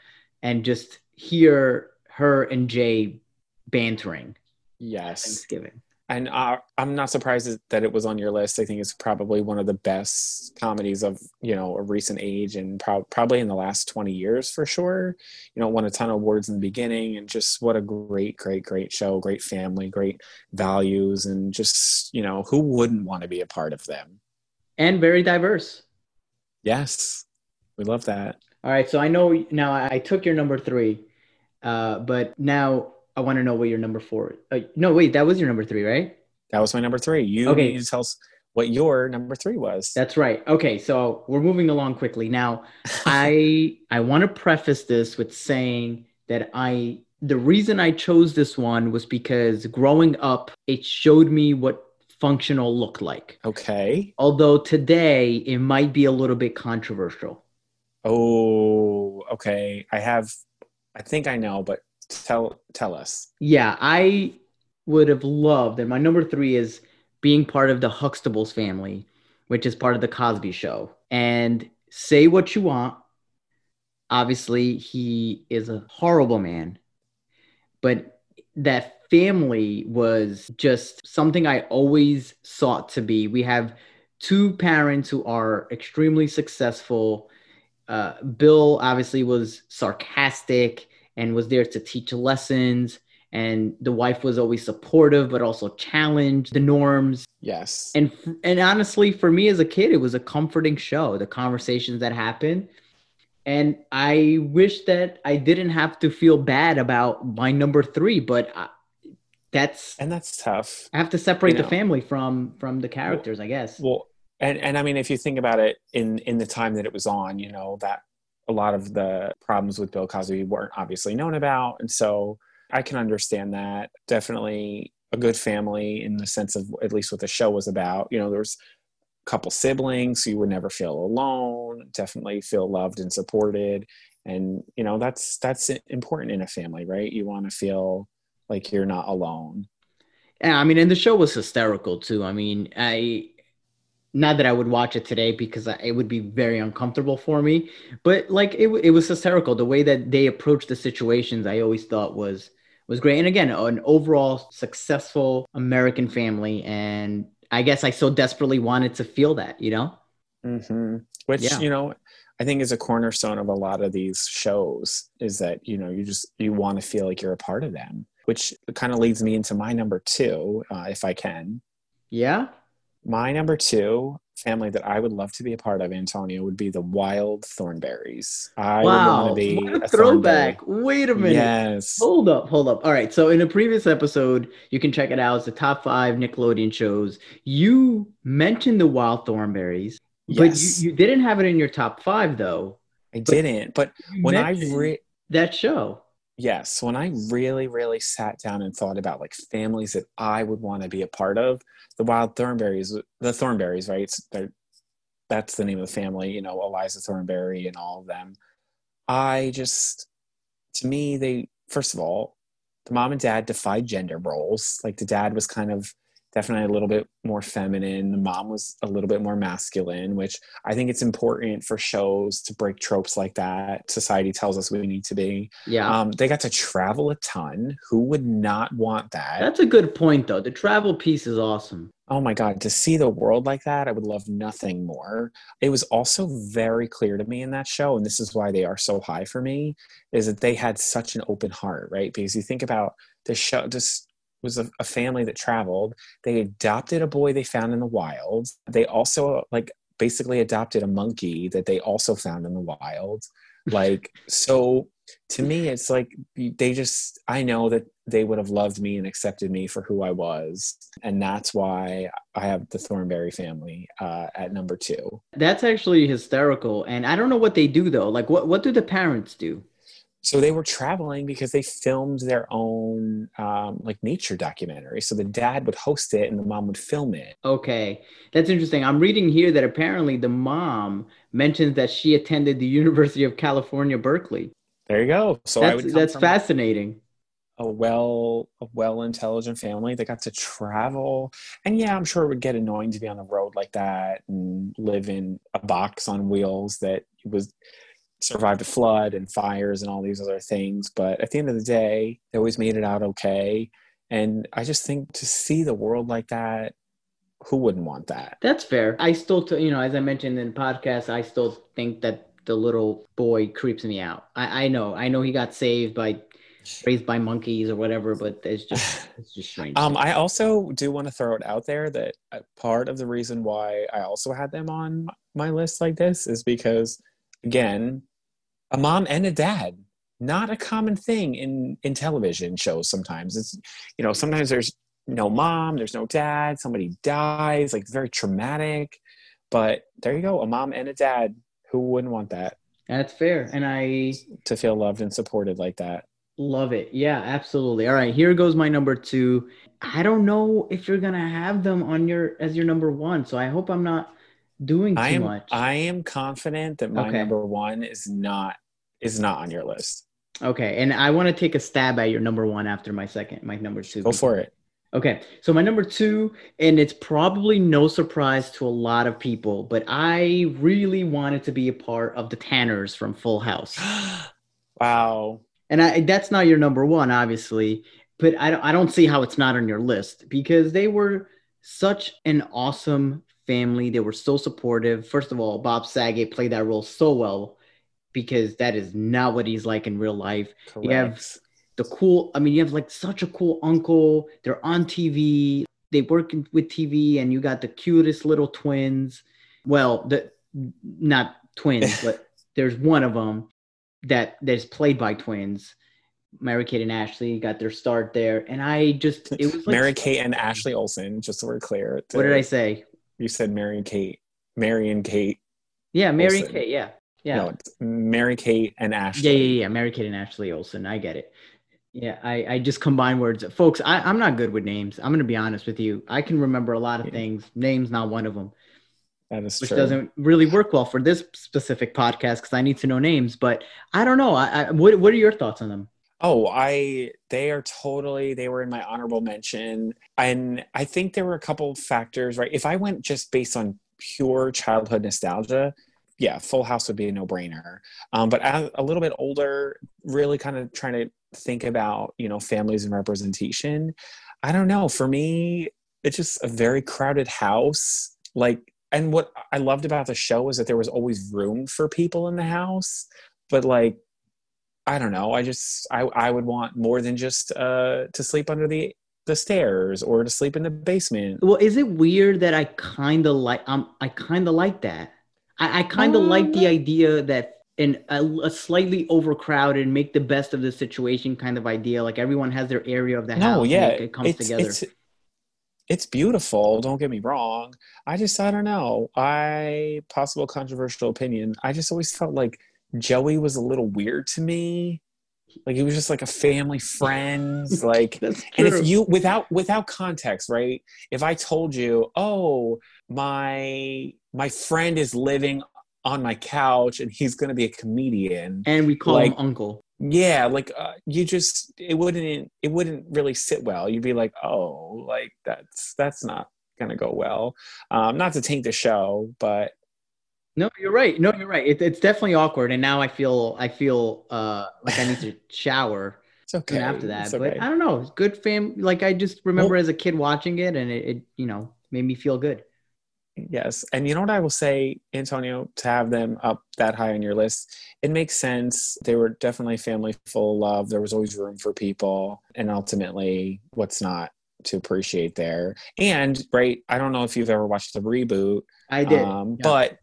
and just hear her and Jay bantering. Yes. Thanksgiving and uh, I'm not surprised that it was on your list. I think it's probably one of the best comedies of you know a recent age and pro- probably in the last 20 years for sure. You know, won a ton of awards in the beginning, and just what a great, great, great show, great family, great values, and just you know who wouldn't want to be a part of them? And very diverse. Yes, we love that. All right, so I know now I took your number three, uh, but now I want to know what your number four. Uh, no, wait, that was your number three, right? That was my number three. You okay. need to tell us what your number three was. That's right. Okay, so we're moving along quickly now. I I want to preface this with saying that I the reason I chose this one was because growing up, it showed me what functional looked like. Okay. Although today it might be a little bit controversial. Oh, okay. I have I think I know, but tell tell us. Yeah i would have loved and my number three is being part of the huxtables family which is part of the cosby show. And say what you want. Obviously he is a horrible man. But that family was just something i always sought to be. We have two parents who are extremely successful. Uh, bill obviously was sarcastic and was there to teach lessons. And the wife was always supportive but also challenged the norms. Yes. And and honestly for me as a kid it was a comforting show the conversations that happened. And i wish that i didn't have to feel bad about my number 3 but I, that's and that's tough i have to separate you know, the family from from the characters well, i guess. well and and i mean if you think about it in in the time that it was on you know that a lot of the problems with Bill Cosby weren't obviously known about. And so I can understand that. Definitely a good family in the sense of at least what the show was about. You know, there's a couple siblings, so you would never feel alone, definitely feel loved and supported. And, you know, that's that's important in a family, right? You want to feel like you're not alone. Yeah, I mean, and the show was hysterical too. I mean, I not that I would watch it today because it would be very uncomfortable for me, but like it, it was hysterical. The way that they approached the situations, I always thought was was great. And again, an overall successful American family. And I guess I so desperately wanted to feel that, you know? Mm-hmm. Which, yeah. you know, I think is a cornerstone of a lot of these shows is that, you know, you just, you want to feel like you're a part of them, which kind of leads me into my number two, uh, if I can. Yeah. My number two family that I would love to be a part of, Antonio, would be the Wild Thornberrys. I wow, would want to be what a, a throwback. Wait a minute. Yes. Hold up, hold up. All right. So in a previous episode, you can check it out. It's the top five Nickelodeon shows. You mentioned the Wild Thornberrys, yes. but you, you didn't have it in your top five though. I but didn't. But when I read that show. Yes, when I really, really sat down and thought about like families that I would want to be a part of, the wild thornberrys, the thornberrys, right? That's the name of the family, you know, Eliza Thornberry and all of them. I just, to me, they, first of all, the mom and dad defied gender roles. Like the dad was kind of definitely a little bit more feminine. The mom was a little bit more masculine, which I think it's important for shows to break tropes like that. Society tells us we need to be. Yeah. Um, they got to travel a ton. Who would not want that? That's a good point, though. The travel piece is awesome. Oh my God, to see the world like that, I would love nothing more. It was also very clear to me in that show, and this is why they are so high for me, is that they had such an open heart, right? Because you think about the show, just was a, a family that traveled. They adopted a boy they found in the wild. They also like basically adopted a monkey that they also found in the wild. Like so to me it's like they just I know that they would have loved me and accepted me for who I was. And that's why I have the Thornberry family uh, at number two. That's actually hysterical. And I don't know what they do though. Like what, what do the parents do? So they were traveling because they filmed their own um, like nature documentary. So the dad would host it and the mom would film it. Okay. That's interesting. I'm reading here that apparently the mom mentions that she attended the university of california berkeley. There you go. So that's, that's fascinating. a well a well intelligent family that got to travel. And yeah i'm sure it would get annoying to be on the road like that and live in a box on wheels that was survived a flood and fires and all these other things. But at the end of the day, they always made it out okay. And I just think to see the world like that, who wouldn't want that? That's fair. I still, t- you know, as I mentioned in the podcast, I still think that the little boy creeps me out. I, I know, I know he got saved by raised by monkeys or whatever, but it's just it's just strange. um, I also do want to throw it out there that uh, part of the reason why I also had them on my list like this is because again, a mom and a dad not a common thing in in television shows sometimes. It's you know sometimes there's no mom there's no dad somebody dies like very traumatic. But there you go a mom and a dad. Who wouldn't want that? That's fair and i to feel loved and supported like that. Love it. Yeah absolutely. All right here goes my number two. I don't know if you're gonna have them on your as your number one so i hope i'm not doing too I am, much. I am confident that my okay. number one is not is not on your list. Okay, and I want to take a stab at your number one after my second, my number two. Go for it. Okay, so my number two, and it's probably no surprise to a lot of people, but I really wanted to be a part of the Tanners from Full House. wow. And I, that's not your number one, obviously, but I don't, I don't see how it's not on your list because they were such an awesome family. They were so supportive. First of all, Bob Saget played that role so well because that is not what he's like in real life. Correct. You have the cool, I mean, you have like such a cool uncle. They're on TV. They work with TV, and you got the cutest little twins. Well, the not twins, but there's one of them that that's played by twins. Mary Kate and Ashley got their start there, and I just it was like, Mary Kate and Ashley Olsen. Just so we're clear. What did I say? You said Mary and Kate. Mary and Kate. Yeah, Mary Olsen. Kate. Yeah, yeah. No, Mary Kate and Ashley. Yeah, yeah, yeah. Mary Kate and Ashley Olsen. I get it. Yeah, I, I just combine words. Folks, I, I'm not good with names. I'm going to be honest with you. I can remember a lot of things. Names, not one of them. That is which true. doesn't really work well for this specific podcast because I need to know names. But I don't know. I, I, what What are your thoughts on them? Oh, I they are totally they were in my honorable mention. And I think there were a couple factors, right? If I went just based on pure childhood nostalgia, yeah, Full House would be a no brainer. Um, but as a little bit older, really kind of trying to think about you know families and representation. I don't know. For me, it's just a very crowded house. Like, and what I loved about the show was that there was always room for people in the house. But like, I don't know. I just I I would want more than just uh to sleep under the the stairs or to sleep in the basement. Well, is it weird that I kind of like um I kind of like that. I, I kind of um, like the idea that in a, a, slightly overcrowded, make the best of the situation kind of idea. Like everyone has their area of the no, house. yeah, it comes it's, together. It's, it's beautiful. Don't get me wrong. I just I don't know. I possible controversial opinion. I just always felt like Joey was a little weird to me like he was just like a family friend like and if you without without context right? If i told you oh my my friend is living on my couch and he's going to be a comedian and we call like, him uncle. yeah like uh, you just it wouldn't it wouldn't really sit well. You'd be like oh like that's that's not gonna go well. Um not to taint the show but no, you're right. No, you're right. It, it's definitely awkward, and now I feel I feel uh, like I need to shower. it's okay. After that, it's but I don't know. Good fam. Like I just remember well, as a kid watching it, and it, it, you know made me feel good. Yes, and you know what I will say, Antonio, to have them up that high on your list, it makes sense. They were definitely family full of love. There was always room for people, and ultimately, what's not to appreciate there? And right, I don't know if you've ever watched the reboot. I did, um, yeah. but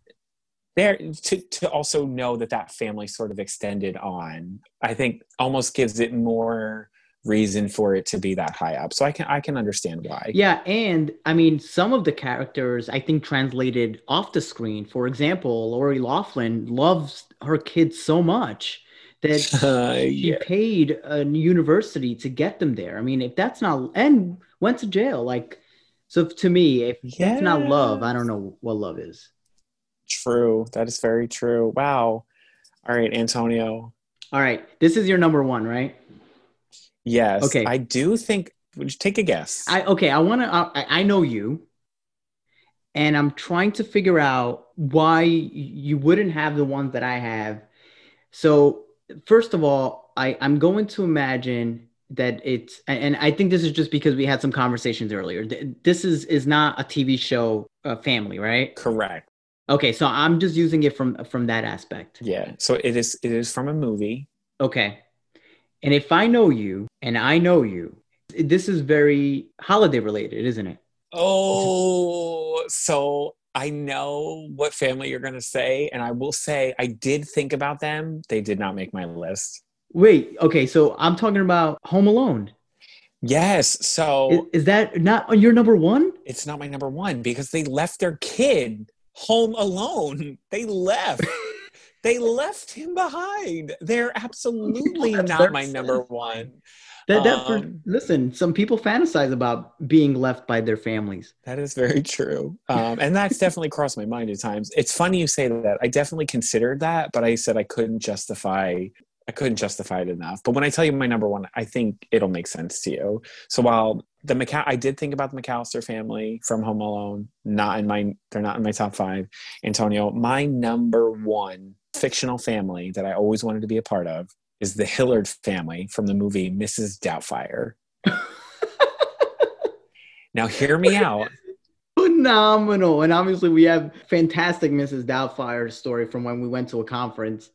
there to, to also know that that family sort of extended on i think almost gives it more reason for it to be that high up. So i can i can understand why. Yeah and i mean some of the characters i think translated off the screen. For example lori loughlin loves her kids so much that uh, she yeah. paid a university to get them there. I mean if that's not and went to jail like so to me if yeah. that's not love i don't know what love is True. That is very true. Wow. All right, Antonio. All right. This is your number one, right? Yes. Okay. I do think. Would you take a guess? I okay. I want to. I, I know you, and I'm trying to figure out why you wouldn't have the ones that I have. So first of all, I I'm going to imagine that it's and I think this is just because we had some conversations earlier. This is is not a TV show uh, family, right? Correct. Okay, so I'm just using it from from that aspect. Yeah. So it is it is from a movie. Okay. And if I know you and I know you, this is very holiday related, isn't it? Oh, so I know what family you're going to say and I will say I did think about them. They did not make my list. Wait, okay, so I'm talking about Home Alone. Yes. So is, is that not your number 1? It's not my number 1 because they left their kid home alone. They left. they left him behind. They're absolutely not my number one. That, that for, um, listen, some people fantasize about being left by their families. That is very true. Um, and that's definitely crossed my mind at times. It's funny you say that. I definitely considered that, but I said I couldn't justify I couldn't justify it enough. But when I tell you my number one, I think it'll make sense to you. So while the McCall, I did think about the McCallister family from Home Alone. Not in my, they're not in my top five. Antonio, my number one fictional family that I always wanted to be a part of is the Hillard family from the movie Mrs. Doubtfire. now, hear me out. Phenomenal, and obviously we have fantastic Mrs. Doubtfire story from when we went to a conference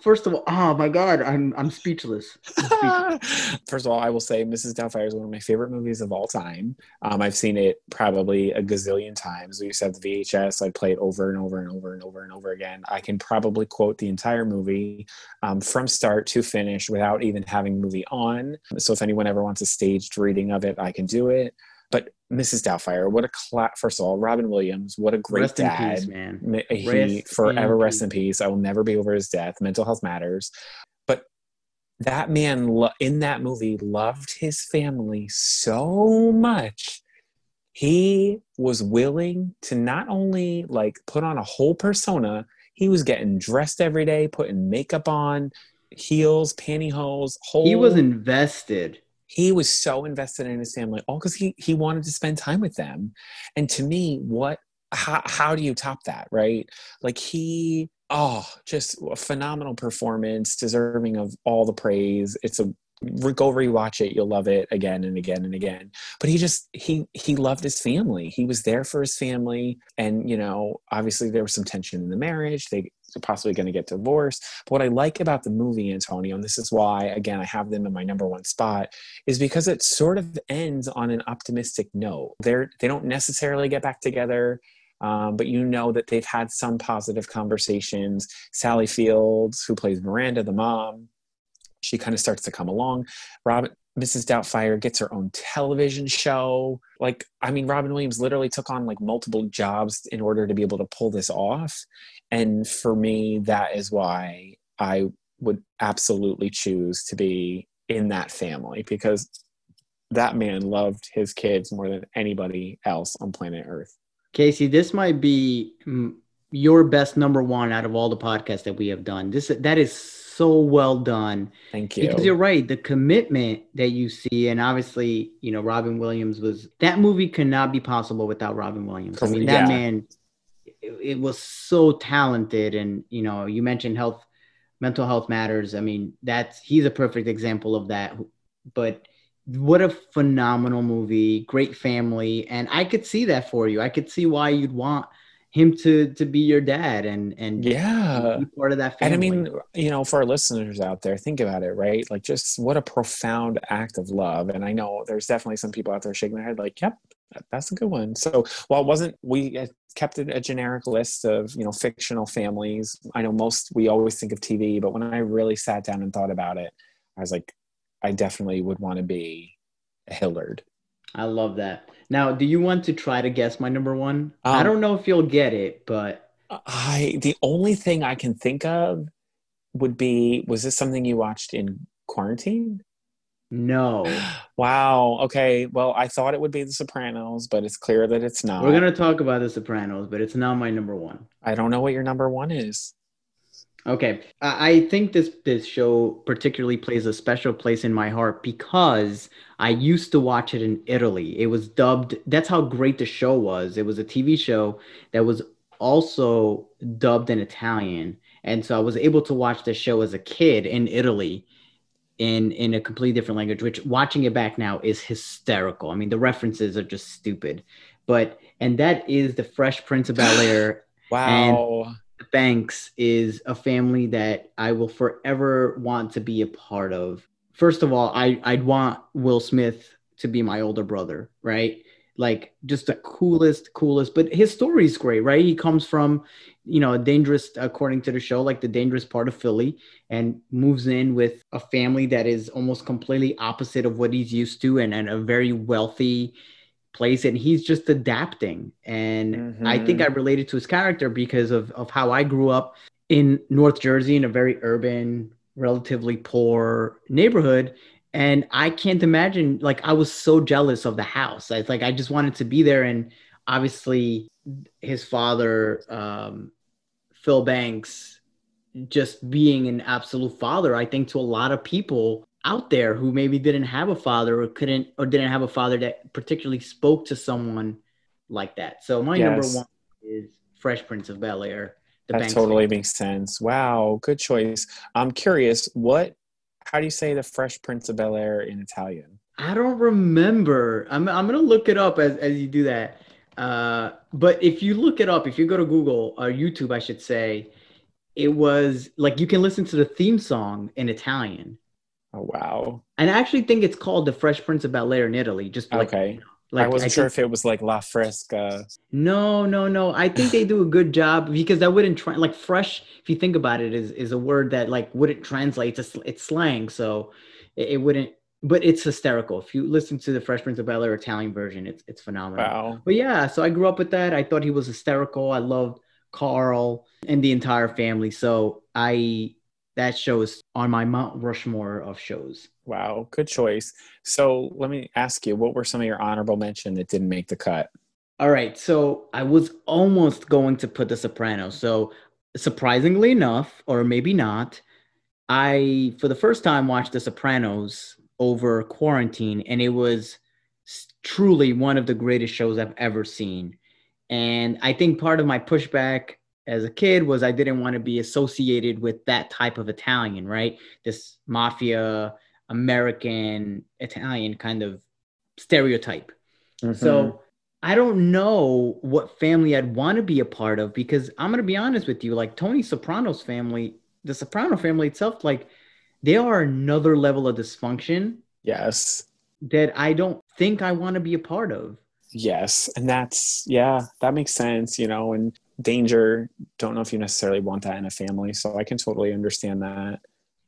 First of all, oh my god, I'm I'm speechless. I'm speechless. First of all, I will say Mrs. Doubtfire is one of my favorite movies of all time. Um, I've seen it probably a gazillion times. We used to have the VHS. I play it over and over and over and over and over again. I can probably quote the entire movie um, from start to finish without even having the movie on. So if anyone ever wants a staged reading of it, I can do it. But Mrs. Doubtfire, what a class! First of all, Robin Williams, what a great rest dad, peace, man. He rest forever in rest in peace. I will never be over his death. Mental health matters. But that man lo- in that movie loved his family so much. He was willing to not only like put on a whole persona, he was getting dressed every day, putting makeup on, heels, pantyhose, whole. He was invested he was so invested in his family all because he he wanted to spend time with them. And to me what how, how do you top that, right? Like he, oh, just a phenomenal performance, deserving of all the praise. It's a go rewatch it. You'll love it again and again and again. But he just he he loved his family. He was there for his family. And you know obviously there was some tension in the marriage. They possibly going to get divorced but what i like about the movie antonio and this is why again i have them in my number one spot is because it sort of ends on an optimistic note they're they don't necessarily get back together um, but you know that they've had some positive conversations. Sally Fields, who plays Miranda, the mom, she kind of starts to come along. Robin, Mrs. Doubtfire gets her own television show. Like, I mean, Robin Williams literally took on like multiple jobs in order to be able to pull this off. And for me, that is why I would absolutely choose to be in that family because that man loved his kids more than anybody else on planet Earth. Casey, this might be your best number one out of all the podcasts that we have done. This that is so well done. Thank you. Because you're right, the commitment that you see, and obviously, you know, Robin Williams was that movie could not be possible without Robin Williams. I mean, that yeah. man, it, it, was so talented, and you know, you mentioned health, mental health matters. I mean, that's he's a perfect example of that. But what a phenomenal movie, great family, and I could see that for you. I could see why you'd want him to to be your dad and and yeah. part of that family. and i mean you know for our listeners out there think about it right? Like just what a profound act of love. And i know there's definitely some people out there shaking their head like yep that's a good one. So while it wasn't we uh, kept it a generic list of you know fictional families i know most we always think of tv but when i really sat down and thought about it i was like i definitely would want to be a hillard. I love that. Now, do you want to try to guess my number one? Um, I don't know if you'll get it, but I the only thing I can think of would be was this something you watched in quarantine? No. Wow. Okay. Well, I thought it would be The Sopranos, but it's clear that it's not. We're gonna talk about The Sopranos, but it's not my number one. I don't know what your number one is. Okay, I think this this show particularly plays a special place in my heart because I used to watch it in Italy. It was dubbed. That's how great the show was. It was a TV show that was also dubbed in Italian, and so I was able to watch the show as a kid in Italy in in a completely different language. Which watching it back now is hysterical. I mean, the references are just stupid, but and that is the Fresh Prince of Bel Air. wow. And Banks is a family that I will forever want to be a part of. First of all, I, I'd want Will Smith to be my older brother, right? Like just the coolest, coolest. But his story is great, right? He comes from, you know, a dangerous, according to the show, like the dangerous part of Philly, and moves in with a family that is almost completely opposite of what he's used to, and, and a very wealthy, place and he's just adapting and mm-hmm. i think i mm-hmm. related to his character because of, of how i grew up in north jersey in a very urban relatively poor neighborhood and i can't imagine like i was so jealous of the house i like i just wanted to be there and obviously his father um, phil banks just being an absolute father i think to a lot of people out there who maybe didn't have a father or couldn't or didn't have a father that particularly spoke to someone like that. So my yes. number one is Fresh Prince of Bel Air. That Banks totally family. makes sense. Wow, good choice. I'm curious, what? How do you say the Fresh Prince of Bel Air in Italian? I don't remember. I'm I'm gonna look it up as as you do that. Uh, but if you look it up, if you go to Google or YouTube, I should say, it was like you can listen to the theme song in Italian. Oh wow! And I actually think it's called the Fresh Prince of Bel Air in Italy. Just like, okay. Like, I wasn't I sure think, if it was like La Fresca. No, no, no. I think they do a good job because that wouldn't tra- like fresh. If you think about it, is is a word that like wouldn't translate to it's slang, so it, it, wouldn't. But it's hysterical. If you listen to the Fresh Prince of Bel Air Italian version, it's it's phenomenal. Wow. But yeah, so I grew up with that. I thought he was hysterical. I loved Carl and the entire family. So I that show is on my Mount Rushmore of shows. Wow, good choice. So let me ask you, what were some of your honorable mention that didn't make the cut? All right, so I was almost going to put The Sopranos. So surprisingly enough, or maybe not, I for the first time watched The Sopranos over quarantine, and it was truly one of the greatest shows I've ever seen. And I think part of my pushback as a kid was I didn't want to be associated with that type of Italian, right? This mafia, American, Italian kind of stereotype. Mm-hmm. So I don't know what family I'd want to be a part of because I'm going to be honest with you. Like Tony Soprano's family, the Soprano family itself, like they are another level of dysfunction. Yes. That I don't think I want to be a part of. Yes. And that's, yeah, that makes sense, you know, and danger. Don't know if you necessarily want that in a family. So I can totally understand that.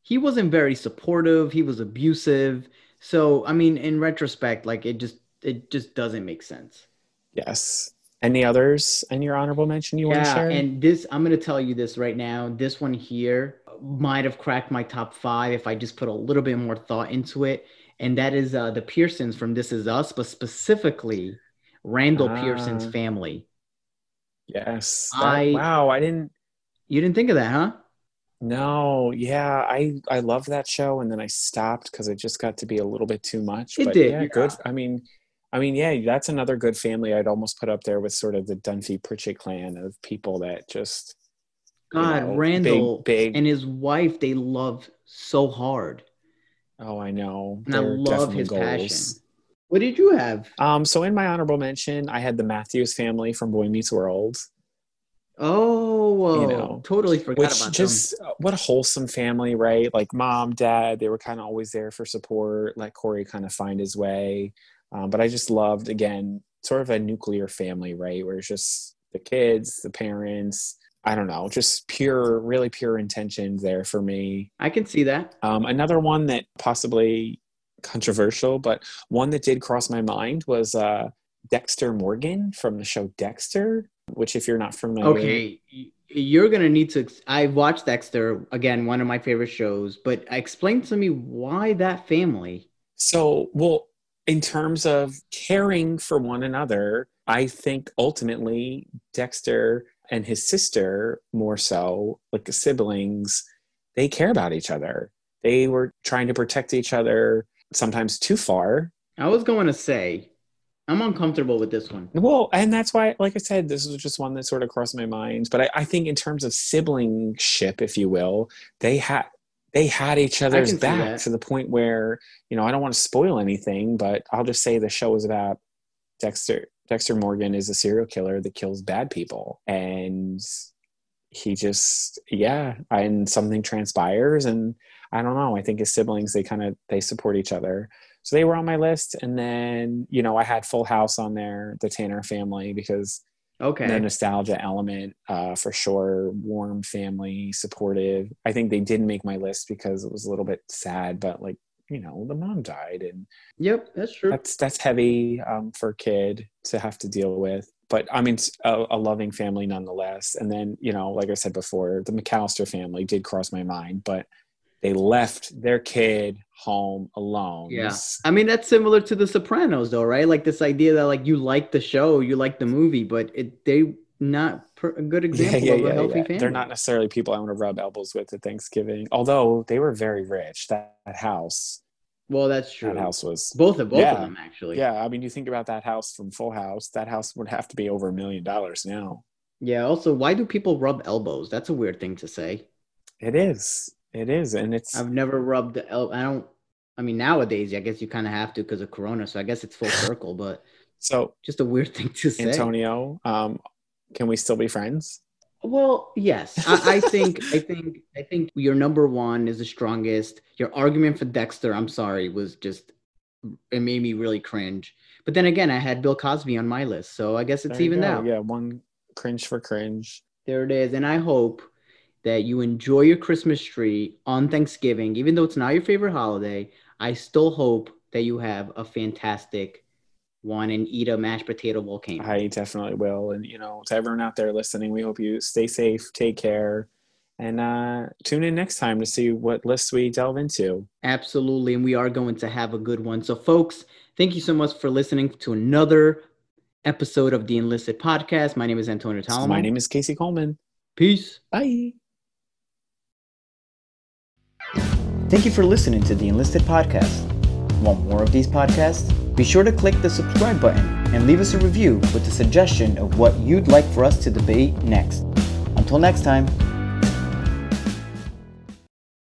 He wasn't very supportive. He was abusive. So, I mean, in retrospect, like it just, it just doesn't make sense. Yes. Any others in your honorable mention you yeah, want to share? And this, I'm going to tell you this right now. This one here might have cracked my top five if I just put a little bit more thought into it. And that is uh, the Pearsons from This Is Us, but specifically Randall ah. Pearson's family. Yes. That, I wow, I didn't You didn't think of that, huh? No, yeah, I I love that show and then I stopped cuz it just got to be a little bit too much. It but did. Yeah, good. I mean, I mean, yeah, that's another good family I'd almost put up there with sort of the Dunphy Pritchett clan of people that just God, know, Randall big, big, and his wife, they love so hard. Oh, I know. And They're I love his goals. passion. What did you have? Um, so in my honorable mention, I had the Matthews family from Boy Meets World. Oh, you know, totally forgot which about just them. Uh, what a wholesome family, right? Like mom, dad, they were kind of always there for support. Let Cory kind of find his way. Um, but I just loved again, sort of a nuclear family, right? Where it's just the kids, the parents, I don't know, just pure, really pure intentions there for me. I can see that. Um, another one that possibly controversial, but one that did cross my mind was uh, Dexter Morgan from the show Dexter, which, if you're not familiar, okay, you're gonna need to. I watched Dexter again, one of my favorite shows, but explain to me why that family. So, well, in terms of caring for one another, I think ultimately Dexter and his sister more so like the siblings they care about each other they were trying to protect each other sometimes too far i was going to say i'm uncomfortable with this one well and that's why like i said this was just one that sort of crossed my mind but i, I think in terms of siblingship if you will they had they had each other's back to the point where you know i don't want to spoil anything but i'll just say the show was about dexter Dexter Morgan is a serial killer that kills bad people. And he just, yeah, and something transpires. And I don't know. I think his siblings, they kind of, they support each other. So they were on my list. And then, you know, I had Full House on there, the Tanner family, because okay the nostalgia element uh, for sure warm family supportive i think they didn't make my list because it was a little bit sad but like you know the mom died and yep that's true that's that's heavy um, for a kid to have to deal with but i mean a, a, loving family nonetheless and then you know like i said before the mccallister family did cross my mind but they left their kid home alone yeah i mean that's similar to the sopranos though right like this idea that like you like the show you like the movie but it they not a good example yeah, yeah, of a yeah, healthy family. They're not necessarily people I want to rub elbows with at Thanksgiving, although they were very rich. That, that house well, that's true. That house was both of both of them actually. Yeah, I mean, you think about that house from Full House. That house would have to be over a million dollars now. Yeah. Also, why do people rub elbows? That's a weird thing to say. It is. It is, and it's. I've never rubbed the el. I don't. I mean, nowadays, I guess you kind of have to because of Corona. So I guess it's full circle, but. So just a weird thing to say. Antonio, um, can we still be friends? Well, yes, I, I, think I think I think your number one is the strongest. Your argument for Dexter, I'm sorry, was just it made me really cringe. But then again, I had Bill Cosby on my list, so I guess it's even out. Yeah, one cringe for cringe. There it is, and I hope that you enjoy your Christmas tree on Thanksgiving, even though it's not your favorite holiday. I still hope that you have a fantastic one and eat a mashed potato volcano. I definitely will. And, you know, to everyone out there listening, we hope you stay safe, take care, and uh, tune in next time to see what lists we delve into. Absolutely. And we are going to have a good one. So, folks, thank you so much for listening to another episode of the Enlisted Podcast. My name is Antonio Talamo. My name is Casey Coleman. Peace. Bye. Thank you for listening to the Enlisted Podcast. Want more of these podcasts? Be sure to click the subscribe button and leave us a review with a suggestion of what you'd like for us to debate next. Until next time.